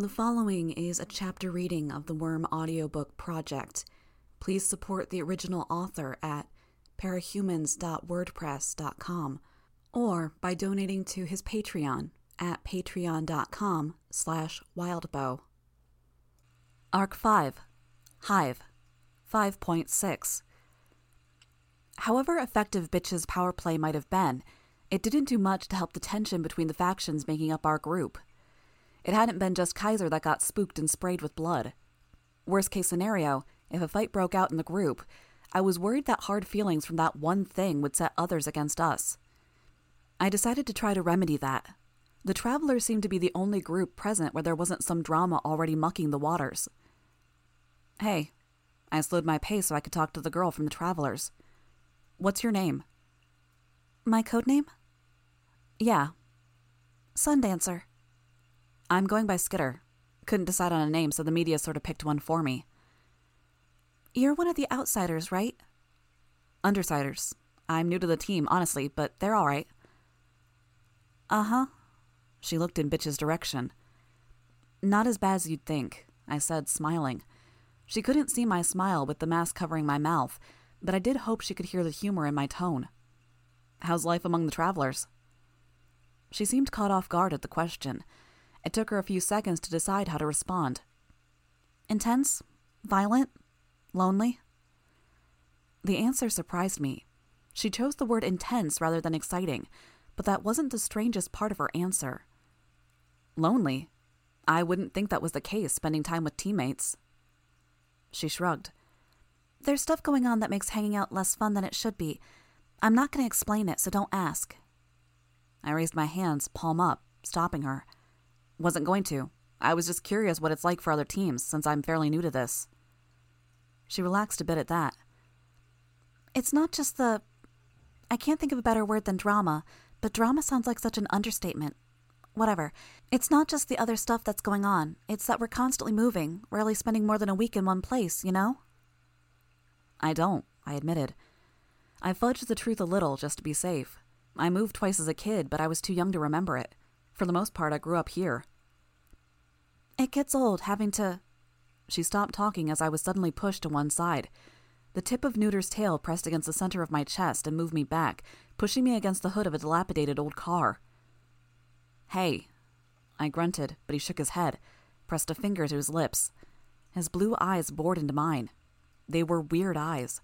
The following is a chapter reading of the Worm audiobook project. Please support the original author at parahumans.wordpress.com or by donating to his Patreon at patreon.com slash wildbow. Arc 5 Hive 5.6 However effective Bitch's power play might have been, it didn't do much to help the tension between the factions making up our group. It hadn't been just Kaiser that got spooked and sprayed with blood. Worst case scenario, if a fight broke out in the group, I was worried that hard feelings from that one thing would set others against us. I decided to try to remedy that. The travelers seemed to be the only group present where there wasn't some drama already mucking the waters. Hey, I slowed my pace so I could talk to the girl from the travelers. What's your name? My code name? Yeah. Sundancer. I'm going by Skitter. Couldn't decide on a name, so the media sort of picked one for me. You're one of the outsiders, right? Undersiders. I'm new to the team, honestly, but they're all right. Uh huh. She looked in Bitch's direction. Not as bad as you'd think, I said, smiling. She couldn't see my smile with the mask covering my mouth, but I did hope she could hear the humor in my tone. How's life among the travelers? She seemed caught off guard at the question. It took her a few seconds to decide how to respond. Intense? Violent? Lonely? The answer surprised me. She chose the word intense rather than exciting, but that wasn't the strangest part of her answer. Lonely? I wouldn't think that was the case, spending time with teammates. She shrugged. There's stuff going on that makes hanging out less fun than it should be. I'm not going to explain it, so don't ask. I raised my hands, palm up, stopping her. Wasn't going to. I was just curious what it's like for other teams, since I'm fairly new to this. She relaxed a bit at that. It's not just the. I can't think of a better word than drama, but drama sounds like such an understatement. Whatever. It's not just the other stuff that's going on, it's that we're constantly moving, rarely spending more than a week in one place, you know? I don't, I admitted. I fudged the truth a little just to be safe. I moved twice as a kid, but I was too young to remember it. For the most part, I grew up here. It gets old having to. She stopped talking as I was suddenly pushed to one side. The tip of Newter's tail pressed against the center of my chest and moved me back, pushing me against the hood of a dilapidated old car. Hey. I grunted, but he shook his head, pressed a finger to his lips. His blue eyes bored into mine. They were weird eyes.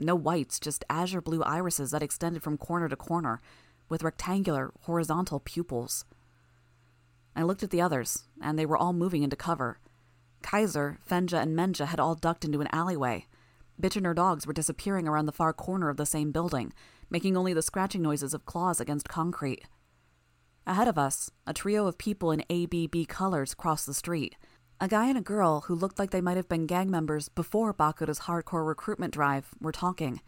No whites, just azure blue irises that extended from corner to corner, with rectangular, horizontal pupils. I looked at the others, and they were all moving into cover. Kaiser, Fenja, and Menja had all ducked into an alleyway. Bitch and her dogs were disappearing around the far corner of the same building, making only the scratching noises of claws against concrete. Ahead of us, a trio of people in ABB colors crossed the street. A guy and a girl who looked like they might have been gang members before Bakuda's hardcore recruitment drive were talking.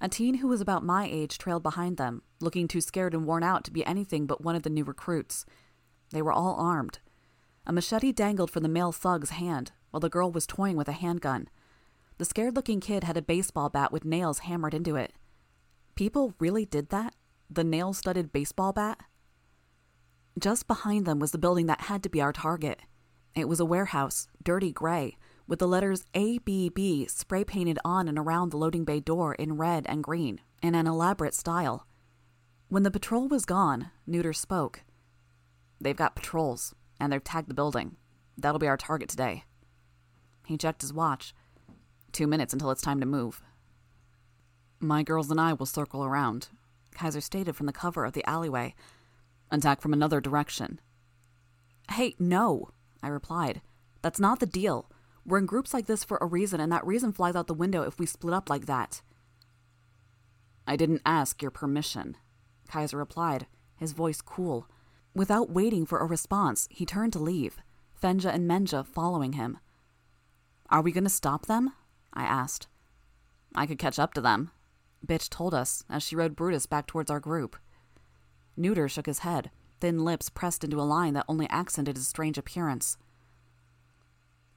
A teen who was about my age trailed behind them, looking too scared and worn out to be anything but one of the new recruits. They were all armed. A machete dangled from the male thug's hand, while the girl was toying with a handgun. The scared looking kid had a baseball bat with nails hammered into it. People really did that? The nail studded baseball bat? Just behind them was the building that had to be our target. It was a warehouse, dirty gray, with the letters ABB spray painted on and around the loading bay door in red and green, in an elaborate style. When the patrol was gone, Newter spoke. They've got patrols, and they've tagged the building. That'll be our target today. He checked his watch. Two minutes until it's time to move. My girls and I will circle around, Kaiser stated from the cover of the alleyway. Attack from another direction. Hey, no, I replied. That's not the deal. We're in groups like this for a reason, and that reason flies out the window if we split up like that. I didn't ask your permission, Kaiser replied, his voice cool. Without waiting for a response, he turned to leave, Fenja and Menja following him. Are we going to stop them? I asked. I could catch up to them, Bitch told us as she rode Brutus back towards our group. Newter shook his head, thin lips pressed into a line that only accented his strange appearance.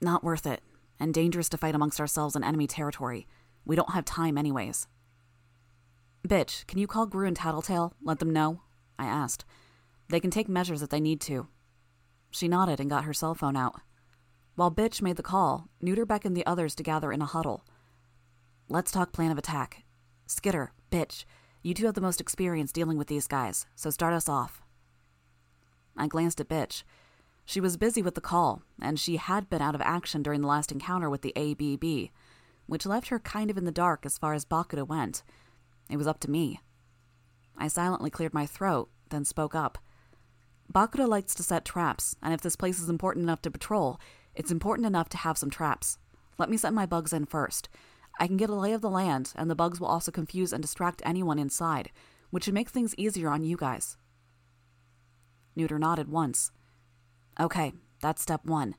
Not worth it, and dangerous to fight amongst ourselves in enemy territory. We don't have time, anyways. Bitch, can you call Grue and Tattletale? Let them know? I asked. They can take measures that they need to. She nodded and got her cell phone out. While Bitch made the call, Newter beckoned the others to gather in a huddle. Let's talk plan of attack. Skitter, Bitch, you two have the most experience dealing with these guys, so start us off. I glanced at Bitch. She was busy with the call, and she had been out of action during the last encounter with the ABB, which left her kind of in the dark as far as Bakuda went. It was up to me. I silently cleared my throat, then spoke up. Bakuda likes to set traps, and if this place is important enough to patrol, it's important enough to have some traps. Let me set my bugs in first. I can get a lay of the land, and the bugs will also confuse and distract anyone inside, which should make things easier on you guys. Newter nodded once. Okay, that's step one.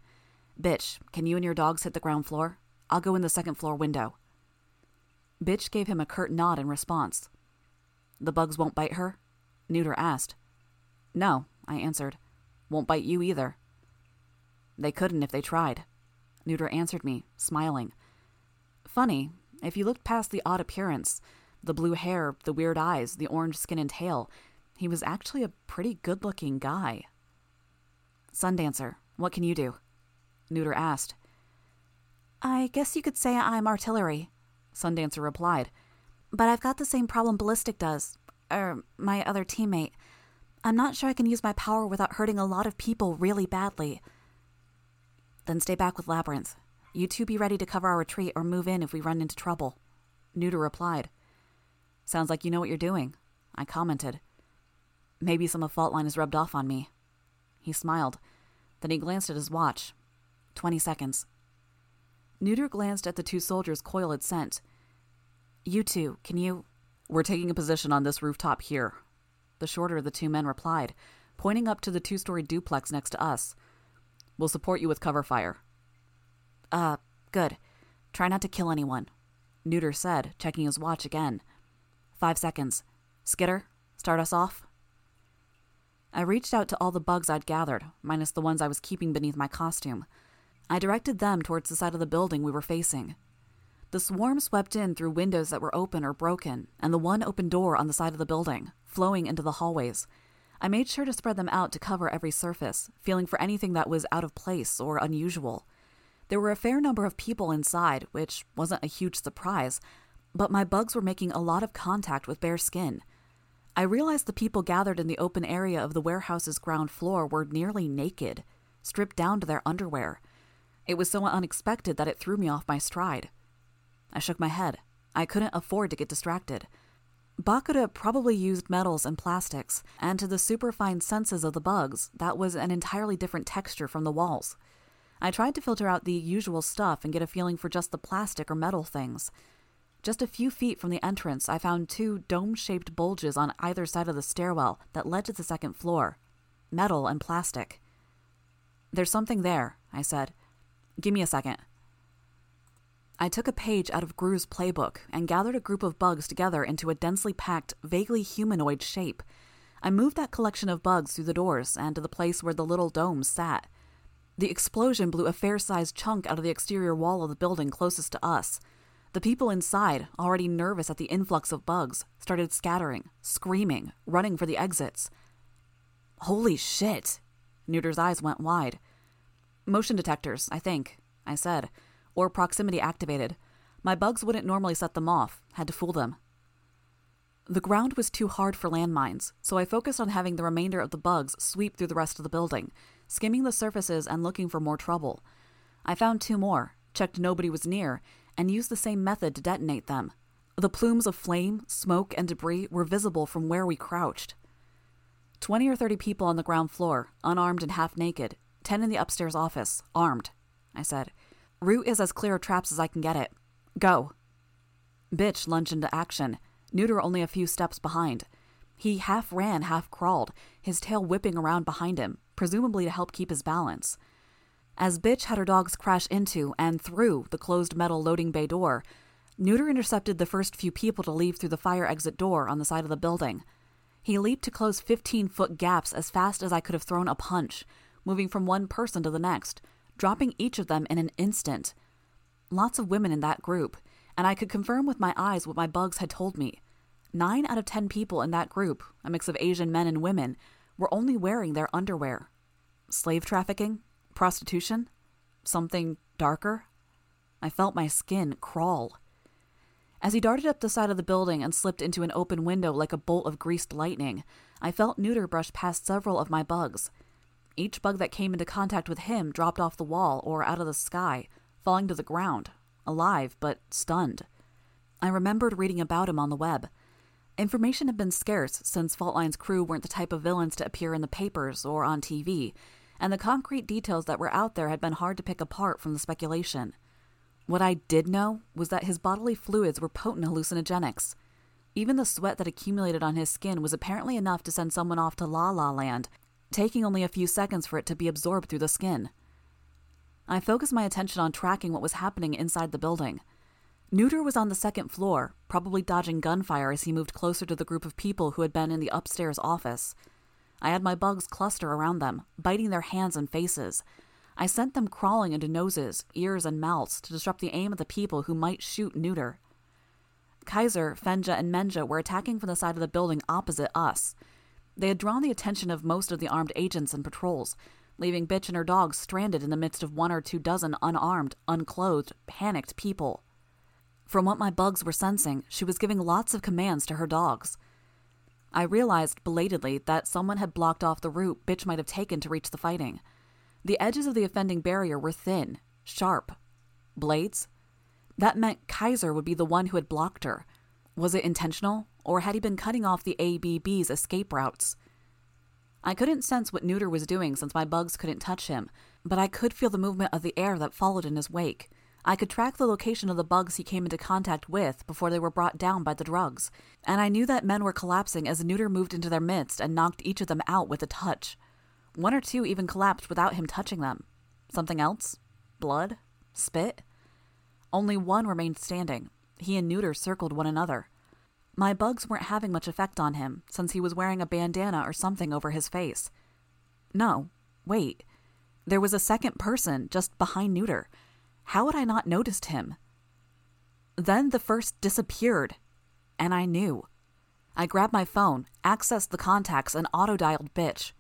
Bitch, can you and your dogs hit the ground floor? I'll go in the second floor window. Bitch gave him a curt nod in response. The bugs won't bite her? Newter asked. No, I answered. Won't bite you either. They couldn't if they tried. Newter answered me, smiling. Funny, if you looked past the odd appearance, the blue hair, the weird eyes, the orange skin and tail, he was actually a pretty good looking guy. Sundancer, what can you do? Newter asked. I guess you could say I'm artillery, Sundancer replied. But I've got the same problem Ballistic does, er, my other teammate. I'm not sure I can use my power without hurting a lot of people really badly. Then stay back with Labyrinth. You two be ready to cover our retreat or move in if we run into trouble. Newter replied. Sounds like you know what you're doing, I commented. Maybe some of Faultline has rubbed off on me. He smiled. Then he glanced at his watch. Twenty seconds. Newter glanced at the two soldiers Coil had sent. You two, can you. We're taking a position on this rooftop here, the shorter of the two men replied, pointing up to the two story duplex next to us. We'll support you with cover fire. Uh, good. Try not to kill anyone, Newter said, checking his watch again. Five seconds. Skitter, start us off. I reached out to all the bugs I'd gathered, minus the ones I was keeping beneath my costume. I directed them towards the side of the building we were facing. The swarm swept in through windows that were open or broken, and the one open door on the side of the building, flowing into the hallways. I made sure to spread them out to cover every surface, feeling for anything that was out of place or unusual. There were a fair number of people inside, which wasn't a huge surprise, but my bugs were making a lot of contact with bare skin. I realized the people gathered in the open area of the warehouse's ground floor were nearly naked, stripped down to their underwear. It was so unexpected that it threw me off my stride. I shook my head. I couldn't afford to get distracted. Bakuda probably used metals and plastics, and to the superfine senses of the bugs, that was an entirely different texture from the walls. I tried to filter out the usual stuff and get a feeling for just the plastic or metal things. Just a few feet from the entrance, I found two dome shaped bulges on either side of the stairwell that led to the second floor metal and plastic. There's something there, I said. Give me a second. I took a page out of Grue's playbook and gathered a group of bugs together into a densely packed, vaguely humanoid shape. I moved that collection of bugs through the doors and to the place where the little dome sat. The explosion blew a fair sized chunk out of the exterior wall of the building closest to us. The people inside, already nervous at the influx of bugs, started scattering, screaming, running for the exits. Holy shit! Newter's eyes went wide. Motion detectors, I think, I said, or proximity activated. My bugs wouldn't normally set them off, had to fool them. The ground was too hard for landmines, so I focused on having the remainder of the bugs sweep through the rest of the building, skimming the surfaces and looking for more trouble. I found two more, checked nobody was near, and used the same method to detonate them. The plumes of flame, smoke, and debris were visible from where we crouched. Twenty or thirty people on the ground floor, unarmed and half naked, ten in the upstairs office, armed, I said. Route is as clear of traps as I can get it. Go. Bitch lunged into action, Newter only a few steps behind. He half ran, half crawled, his tail whipping around behind him, presumably to help keep his balance. As Bitch had her dogs crash into and through the closed metal loading bay door, Newter intercepted the first few people to leave through the fire exit door on the side of the building. He leaped to close 15 foot gaps as fast as I could have thrown a punch, moving from one person to the next, dropping each of them in an instant. Lots of women in that group, and I could confirm with my eyes what my bugs had told me. Nine out of ten people in that group, a mix of Asian men and women, were only wearing their underwear. Slave trafficking? Prostitution? Something darker? I felt my skin crawl. As he darted up the side of the building and slipped into an open window like a bolt of greased lightning, I felt Newter brush past several of my bugs. Each bug that came into contact with him dropped off the wall or out of the sky, falling to the ground, alive but stunned. I remembered reading about him on the web. Information had been scarce since Faultline's crew weren't the type of villains to appear in the papers or on TV, and the concrete details that were out there had been hard to pick apart from the speculation. What I did know was that his bodily fluids were potent hallucinogenics. Even the sweat that accumulated on his skin was apparently enough to send someone off to La La Land, taking only a few seconds for it to be absorbed through the skin. I focused my attention on tracking what was happening inside the building. Newter was on the second floor, probably dodging gunfire as he moved closer to the group of people who had been in the upstairs office. I had my bugs cluster around them, biting their hands and faces. I sent them crawling into noses, ears, and mouths to disrupt the aim of the people who might shoot Newter. Kaiser, Fenja, and Menja were attacking from the side of the building opposite us. They had drawn the attention of most of the armed agents and patrols, leaving Bitch and her dogs stranded in the midst of one or two dozen unarmed, unclothed, panicked people. From what my bugs were sensing, she was giving lots of commands to her dogs. I realized belatedly that someone had blocked off the route Bitch might have taken to reach the fighting. The edges of the offending barrier were thin, sharp. Blades? That meant Kaiser would be the one who had blocked her. Was it intentional, or had he been cutting off the ABB's escape routes? I couldn't sense what Newter was doing since my bugs couldn't touch him, but I could feel the movement of the air that followed in his wake. I could track the location of the bugs he came into contact with before they were brought down by the drugs, and I knew that men were collapsing as Newter moved into their midst and knocked each of them out with a touch. One or two even collapsed without him touching them. Something else? Blood? Spit? Only one remained standing. He and Newter circled one another. My bugs weren't having much effect on him, since he was wearing a bandana or something over his face. No, wait. There was a second person just behind Newter. How had I not noticed him? Then the first disappeared, and I knew. I grabbed my phone, accessed the contacts, and auto dialed bitch.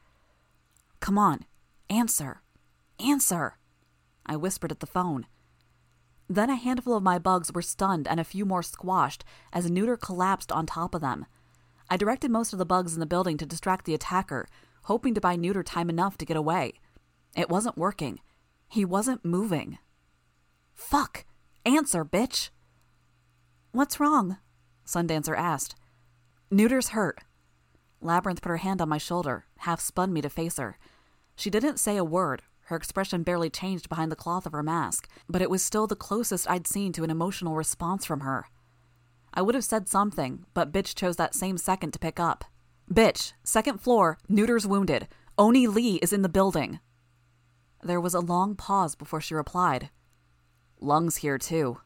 Come on, answer, answer, I whispered at the phone. Then a handful of my bugs were stunned and a few more squashed as Newter collapsed on top of them. I directed most of the bugs in the building to distract the attacker, hoping to buy Newter time enough to get away. It wasn't working. He wasn't moving. Fuck! Answer, bitch! What's wrong? Sundancer asked. Newter's hurt. Labyrinth put her hand on my shoulder, half spun me to face her. She didn't say a word. Her expression barely changed behind the cloth of her mask, but it was still the closest I'd seen to an emotional response from her. I would have said something, but Bitch chose that same second to pick up. Bitch, second floor, Newter's wounded. Oni Lee is in the building. There was a long pause before she replied. Lung's here too.